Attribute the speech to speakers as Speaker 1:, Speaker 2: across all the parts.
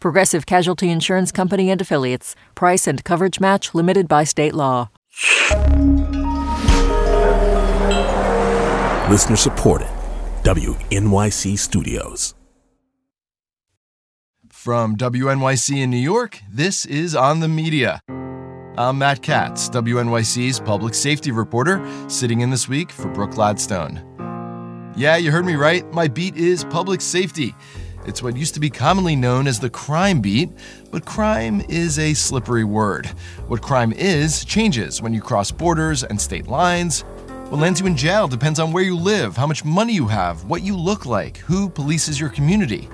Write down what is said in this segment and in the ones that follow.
Speaker 1: Progressive Casualty Insurance Company and Affiliates. Price and coverage match limited by state law.
Speaker 2: Listener supported. WNYC Studios.
Speaker 3: From WNYC in New York, this is On the Media. I'm Matt Katz, WNYC's public safety reporter, sitting in this week for Brooke Gladstone. Yeah, you heard me right. My beat is public safety. It's what used to be commonly known as the crime beat, but crime is a slippery word. What crime is changes when you cross borders and state lines. What lands you in jail depends on where you live, how much money you have, what you look like, who polices your community.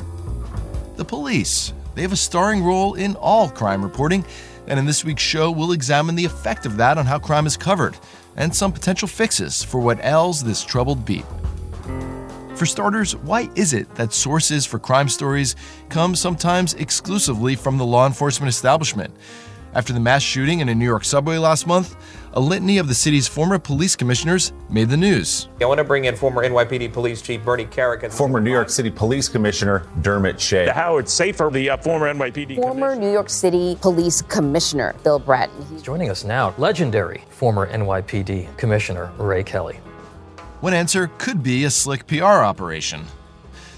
Speaker 3: The police. They have a starring role in all crime reporting, and in this week's show, we'll examine the effect of that on how crime is covered and some potential fixes for what ails this troubled beat. For starters, why is it that sources for crime stories come sometimes exclusively from the law enforcement establishment? After the mass shooting in a New York subway last month, a litany of the city's former police commissioners made the news.
Speaker 4: I want to bring in former NYPD Police Chief Bernie Kerik and
Speaker 5: former New York City Police Commissioner Dermot Shea.
Speaker 6: Howard Safir, the uh, former NYPD
Speaker 7: former New York City Police Commissioner Bill Bratton.
Speaker 8: He's joining us now, legendary former NYPD Commissioner Ray Kelly.
Speaker 3: One answer could be a slick PR operation.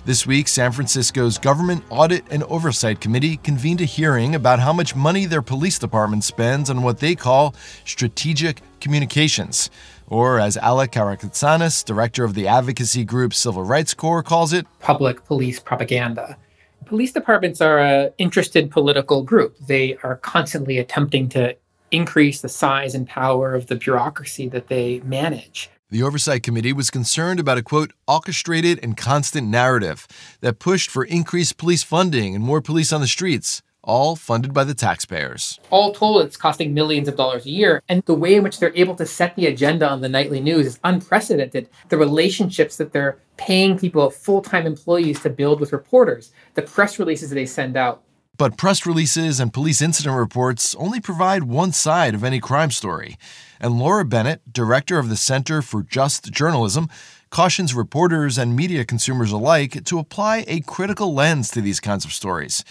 Speaker 3: This week, San Francisco's Government Audit and Oversight Committee convened a hearing about how much money their police department spends on what they call strategic communications, or as Alec Karakatsanis, director of the advocacy group Civil Rights Corps, calls it,
Speaker 9: public police propaganda. Police departments are an interested political group. They are constantly attempting to increase the size and power of the bureaucracy that they manage.
Speaker 3: The Oversight Committee was concerned about a quote, orchestrated and constant narrative that pushed for increased police funding and more police on the streets, all funded by the taxpayers.
Speaker 9: All told, it's costing millions of dollars a year. And the way in which they're able to set the agenda on the nightly news is unprecedented. The relationships that they're paying people, full time employees, to build with reporters, the press releases that they send out.
Speaker 3: But press releases and police incident reports only provide one side of any crime story and Laura Bennett, director of the Center for Just Journalism, cautions reporters and media consumers alike to apply a critical lens to these kinds of stories.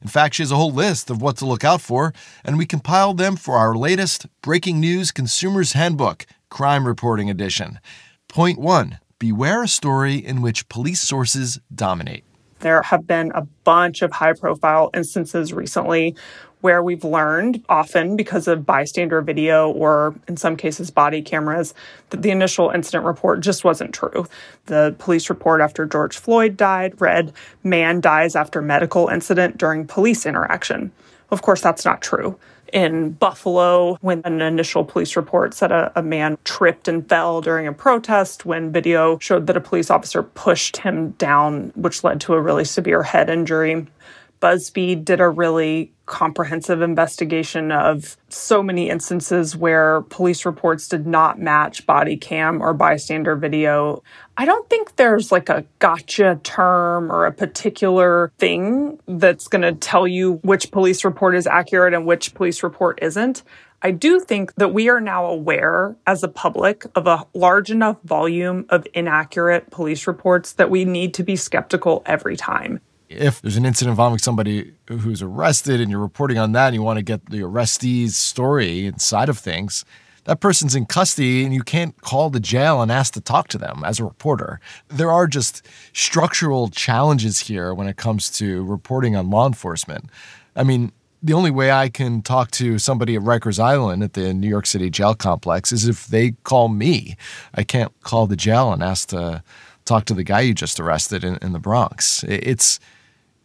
Speaker 3: In fact, she has a whole list of what to look out for, and we compiled them for our latest Breaking News Consumer's Handbook, Crime Reporting Edition. Point one Beware a story in which police sources dominate.
Speaker 10: There have been a bunch of high profile instances recently where we've learned, often because of bystander video or in some cases body cameras, that the initial incident report just wasn't true. The police report after George Floyd died read, Man dies after medical incident during police interaction. Of course, that's not true. In Buffalo, when an initial police report said a, a, man tripped and fell during a protest, when video showed that a police officer pushed him down, which led to a really severe head injury. BuzzFeed did a really comprehensive investigation of so many instances where police reports did not match body cam or bystander video. I don't think there's like a gotcha term or a particular thing that's going to tell you which police report is accurate and which police report isn't. I do think that we are now aware as a public of a large enough volume of inaccurate police reports that we need to be skeptical every time
Speaker 3: if there's an incident involving somebody who's arrested and you're reporting on that and you want to get the arrestee's story inside of things, that person's in custody and you can't call the jail and ask to talk to them as a reporter. There are just structural challenges here when it comes to reporting on law enforcement. I mean, the only way I can talk to somebody at Rikers Island at the New York City jail complex is if they call me. I can't call the jail and ask to talk to the guy you just arrested in, in the Bronx. It's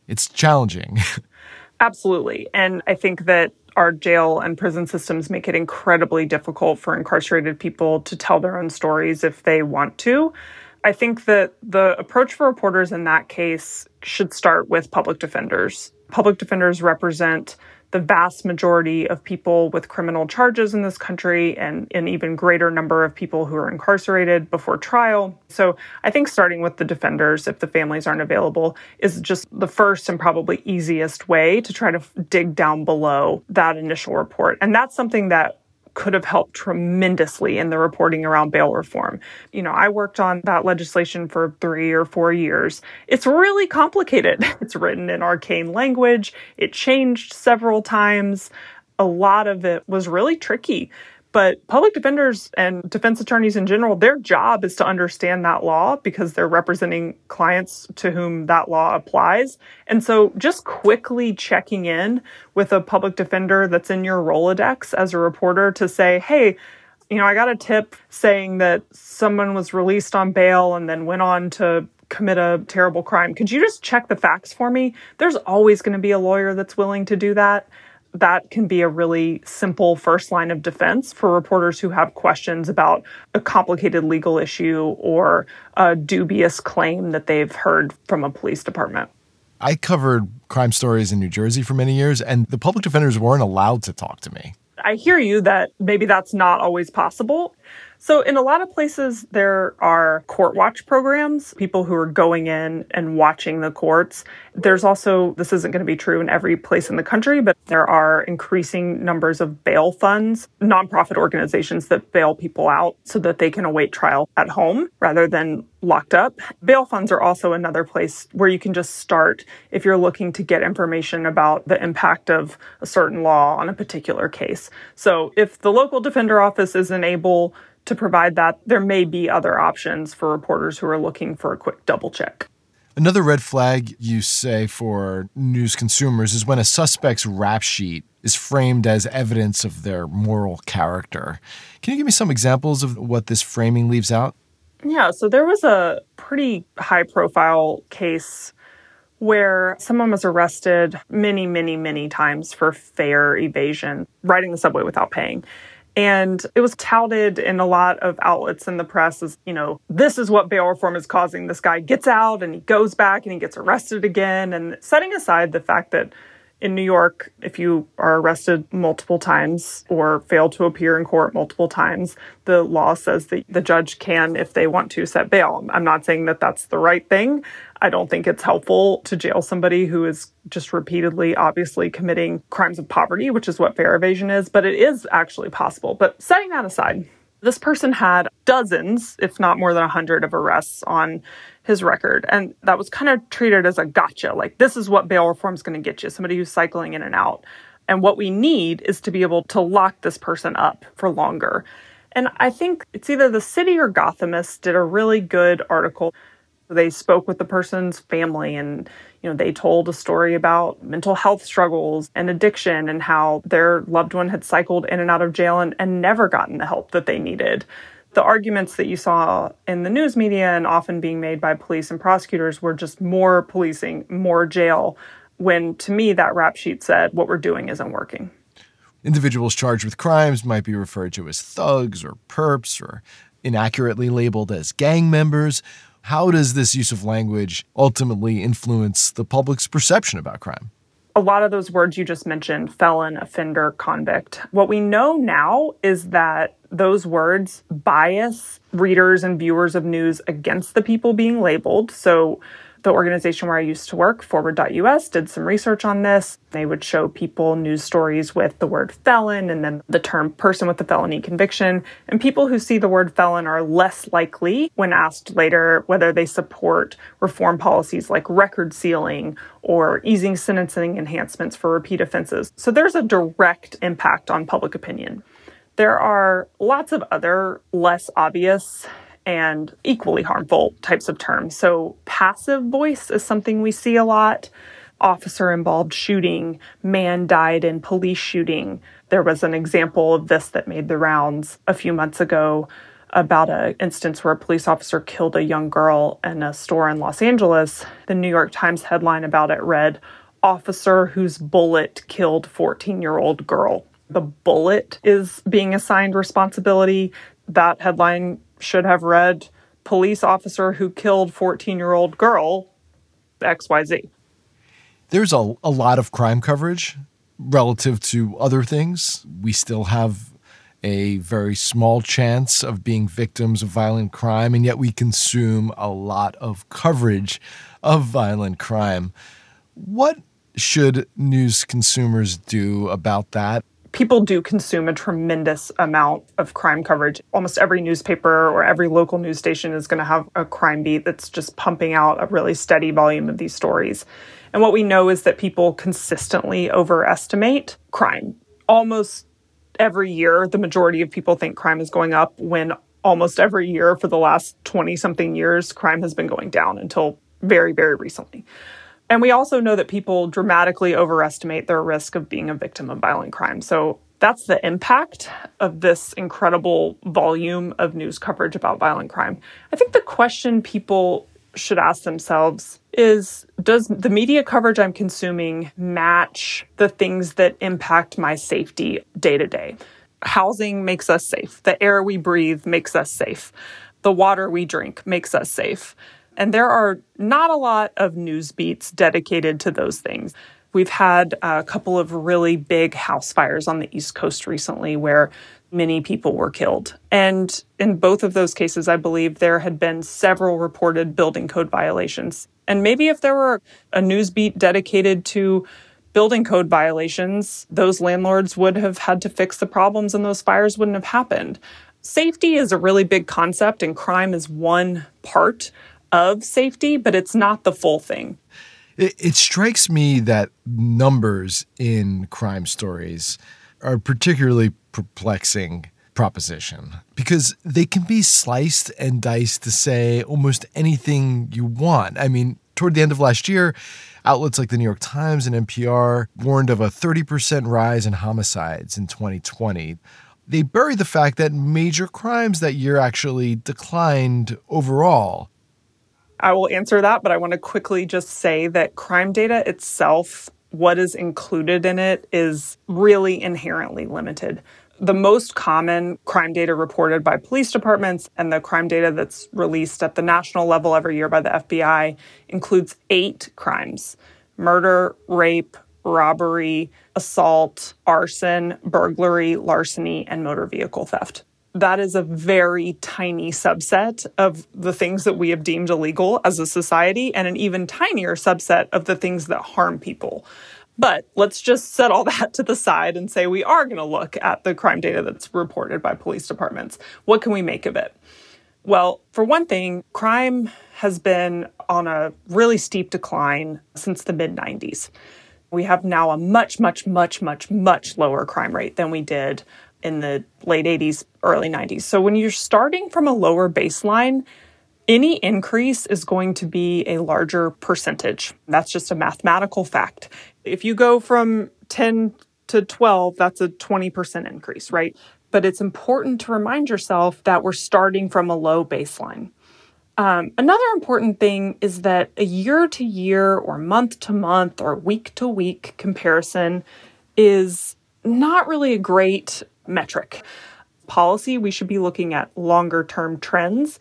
Speaker 3: it's challenging.
Speaker 10: Absolutely. And I think that our jail and prison systems make it incredibly difficult for incarcerated people to tell their own stories if they want to. I think that the approach for reporters in that case should start with public defenders. Public defenders represent the vast majority of people with criminal charges in this country and an even greater number of people who are incarcerated before trial. So I think starting with the defenders, if the families aren't available, is just the first and probably easiest way to try to dig down below that initial report. And that's something that could have helped tremendously in the reporting around bail reform. You know, I worked on that legislation for three or four years. It's really complicated. It's written in arcane language, it changed several times. A lot of it was really tricky. But public defenders and defense attorneys in general, their job is to understand that law because they're representing clients to whom that law applies. And so just quickly checking in with a public defender that's in your Rolodex as a reporter to say, hey, you know, I got a tip saying that someone was released on bail and then went on to commit a terrible crime. Could you just check the facts for me? There's always going to be a lawyer that's willing to do that that can be a really simple first line of defense for reporters who have questions about a complicated legal issue or a dubious claim that they've heard from a police department.
Speaker 3: I covered crime stories in New Jersey for many years, and the public defenders weren't allowed to talk to me.
Speaker 10: I hear you that maybe that's not always possible. So, in a lot of places, there are court watch programs, people who are going in and watching the courts. There's also, this isn't going to be true in every place in the country, but there are increasing numbers of bail funds, nonprofit organizations that bail people out so that they can await trial at home rather than locked up. Bail funds are also another place where you can just start if you're looking to get information about the impact of a certain law on a particular case. So, if the local defender office isn't able to provide that, there may be other options for reporters who are looking for a quick double check.
Speaker 3: Another red flag you say for news consumers is when a suspect's rap sheet is framed as evidence of their moral character. Can you give me some examples of what this framing leaves out?
Speaker 10: Yeah, so there was a pretty high profile case where someone was arrested many, many, many times for fare evasion, riding the subway without paying. And it was touted in a lot of outlets in the press as, you know, this is what bail reform is causing. This guy gets out and he goes back and he gets arrested again. And setting aside the fact that in New York, if you are arrested multiple times or fail to appear in court multiple times, the law says that the judge can, if they want to, set bail. I'm not saying that that's the right thing. I don't think it's helpful to jail somebody who is just repeatedly, obviously committing crimes of poverty, which is what fare evasion is, but it is actually possible. But setting that aside, this person had dozens, if not more than a hundred, of arrests on his record. And that was kind of treated as a gotcha. Like, this is what bail reform is going to get you somebody who's cycling in and out. And what we need is to be able to lock this person up for longer. And I think it's either the city or Gothamist did a really good article. They spoke with the person's family and, you know, they told a story about mental health struggles and addiction and how their loved one had cycled in and out of jail and, and never gotten the help that they needed the arguments that you saw in the news media and often being made by police and prosecutors were just more policing, more jail, when to me that rap sheet said what we're doing isn't working.
Speaker 3: Individuals charged with crimes might be referred to as thugs or perps or inaccurately labeled as gang members. How does this use of language ultimately influence the public's perception about crime?
Speaker 10: a lot of those words you just mentioned felon, offender, convict. What we know now is that those words bias readers and viewers of news against the people being labeled. So the organization where I used to work, forward.us, did some research on this. They would show people news stories with the word felon and then the term person with a felony conviction. And people who see the word felon are less likely, when asked later whether they support reform policies like record sealing or easing sentencing enhancements for repeat offenses. So there's a direct impact on public opinion. There are lots of other less obvious and equally harmful types of terms. So, passive voice is something we see a lot. Officer involved shooting, man died in police shooting. There was an example of this that made the rounds a few months ago about an instance where a police officer killed a young girl in a store in Los Angeles. The New York Times headline about it read, Officer whose bullet killed 14 year old girl. The bullet is being assigned responsibility. That headline should have read police officer who killed 14 year old girl XYZ.
Speaker 3: There's a, a lot of crime coverage relative to other things. We still have a very small chance of being victims of violent crime, and yet we consume a lot of coverage of violent crime. What should news consumers do about that?
Speaker 10: People do consume a tremendous amount of crime coverage. Almost every newspaper or every local news station is going to have a crime beat that's just pumping out a really steady volume of these stories. And what we know is that people consistently overestimate crime. Almost every year, the majority of people think crime is going up when almost every year for the last 20 something years, crime has been going down until very, very recently. And we also know that people dramatically overestimate their risk of being a victim of violent crime. So that's the impact of this incredible volume of news coverage about violent crime. I think the question people should ask themselves is Does the media coverage I'm consuming match the things that impact my safety day to day? Housing makes us safe, the air we breathe makes us safe, the water we drink makes us safe. And there are not a lot of news beats dedicated to those things. We've had a couple of really big house fires on the East Coast recently where many people were killed. And in both of those cases, I believe there had been several reported building code violations. And maybe if there were a news beat dedicated to building code violations, those landlords would have had to fix the problems and those fires wouldn't have happened. Safety is a really big concept, and crime is one part of safety, but it's not the full thing.
Speaker 3: It, it strikes me that numbers in crime stories are a particularly perplexing proposition because they can be sliced and diced to say almost anything you want. I mean, toward the end of last year, outlets like the New York Times and NPR warned of a 30% rise in homicides in 2020. They buried the fact that major crimes that year actually declined overall.
Speaker 10: I will answer that, but I want to quickly just say that crime data itself, what is included in it, is really inherently limited. The most common crime data reported by police departments and the crime data that's released at the national level every year by the FBI includes eight crimes murder, rape, robbery, assault, arson, burglary, larceny, and motor vehicle theft that is a very tiny subset of the things that we have deemed illegal as a society, and an even tinier subset of the things that harm people. But let's just set all that to the side and say we are going to look at the crime data that's reported by police departments. What can we make of it? Well, for one thing, crime has been on a really steep decline since the mid 90s. We have now a much, much, much, much, much lower crime rate than we did in the late 80s, early 90s. So when you're starting from a lower baseline, any increase is going to be a larger percentage. That's just a mathematical fact. If you go from 10 to 12, that's a 20% increase, right? But it's important to remind yourself that we're starting from a low baseline. Um, another important thing is that a year to year or month to month or week to week comparison is not really a great metric. Policy, we should be looking at longer term trends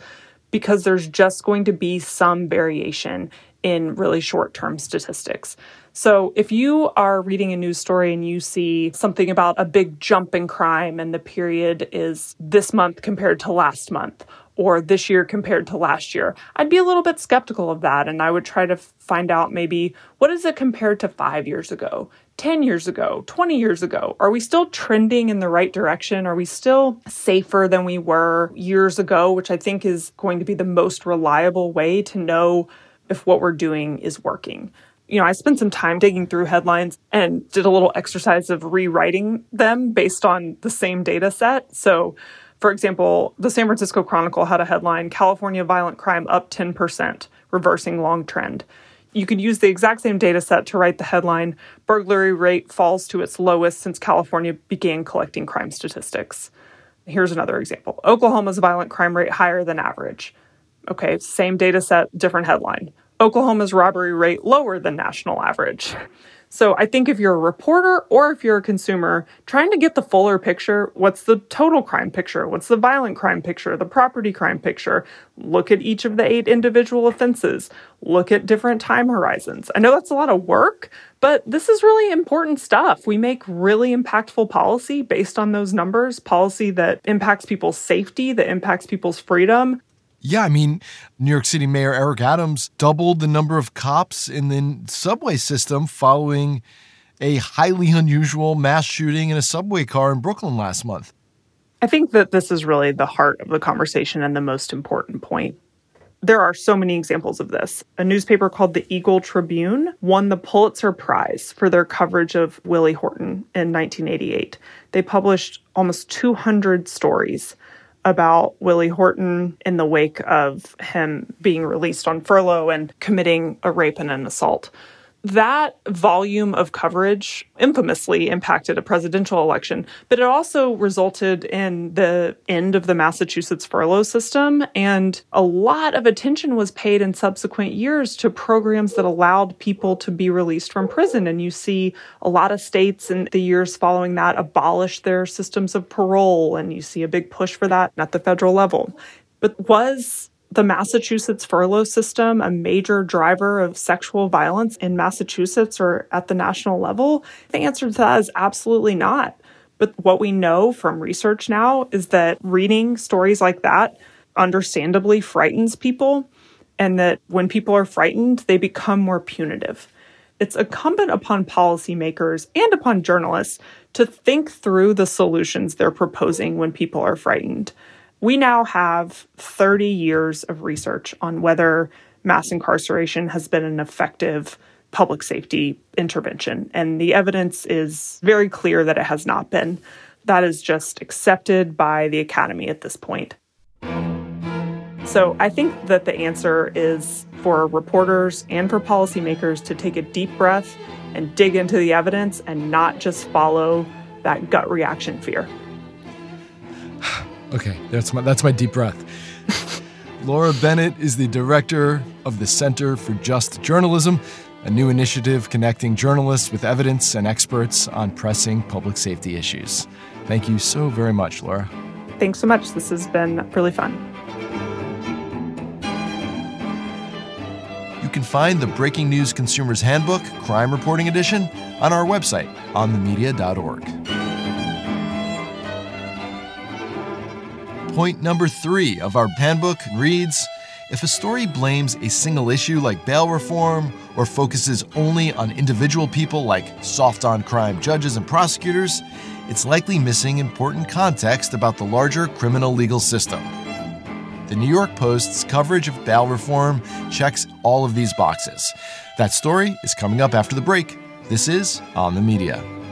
Speaker 10: because there's just going to be some variation in really short term statistics. So, if you are reading a news story and you see something about a big jump in crime and the period is this month compared to last month, or this year compared to last year. I'd be a little bit skeptical of that and I would try to find out maybe what is it compared to 5 years ago, 10 years ago, 20 years ago? Are we still trending in the right direction? Are we still safer than we were years ago, which I think is going to be the most reliable way to know if what we're doing is working you know, I spent some time digging through headlines and did a little exercise of rewriting them based on the same data set. So for example, the San Francisco Chronicle had a headline California violent crime up 10%, reversing long trend. You could use the exact same data set to write the headline Burglary rate falls to its lowest since California began collecting crime statistics. Here's another example Oklahoma's violent crime rate higher than average. Okay, same data set, different headline. Oklahoma's robbery rate lower than national average. So I think if you're a reporter or if you're a consumer, trying to get the fuller picture what's the total crime picture? What's the violent crime picture? The property crime picture? Look at each of the eight individual offenses. Look at different time horizons. I know that's a lot of work, but this is really important stuff. We make really impactful policy based on those numbers, policy that impacts people's safety, that impacts people's freedom.
Speaker 3: Yeah, I mean, New York City Mayor Eric Adams doubled the number of cops in the subway system following a highly unusual mass shooting in a subway car in Brooklyn last month.
Speaker 10: I think that this is really the heart of the conversation and the most important point. There are so many examples of this. A newspaper called the Eagle Tribune won the Pulitzer Prize for their coverage of Willie Horton in 1988. They published almost 200 stories about Willie Horton in the wake of him being released on furlough and committing a rape and an assault that volume of coverage infamously impacted a presidential election, but it also resulted in the end of the Massachusetts furlough system. And a lot of attention was paid in subsequent years to programs that allowed people to be released from prison. And you see a lot of states in the years following that abolish their systems of parole, and you see a big push for that at the federal level. But was the Massachusetts furlough system a major driver of sexual violence in Massachusetts or at the national level? The answer to that is absolutely not. But what we know from research now is that reading stories like that understandably frightens people, and that when people are frightened, they become more punitive. It's incumbent upon policymakers and upon journalists to think through the solutions they're proposing when people are frightened. We now have 30 years of research on whether mass incarceration has been an effective public safety intervention. And the evidence is very clear that it has not been. That is just accepted by the Academy at this point. So I think that the answer is for reporters and for policymakers to take a deep breath and dig into the evidence and not just follow that gut reaction fear.
Speaker 3: Okay, that's my that's my deep breath. Laura Bennett is the director of the Center for Just Journalism, a new initiative connecting journalists with evidence and experts on pressing public safety issues. Thank you so very much, Laura.
Speaker 10: Thanks so much. This has been really fun.
Speaker 3: You can find the Breaking News Consumers Handbook, Crime Reporting Edition, on our website, onthemedia.org. Point number three of our handbook reads If a story blames a single issue like bail reform or focuses only on individual people like soft on crime judges and prosecutors, it's likely missing important context about the larger criminal legal system. The New York Post's coverage of bail reform checks all of these boxes. That story is coming up after the break. This is On the Media.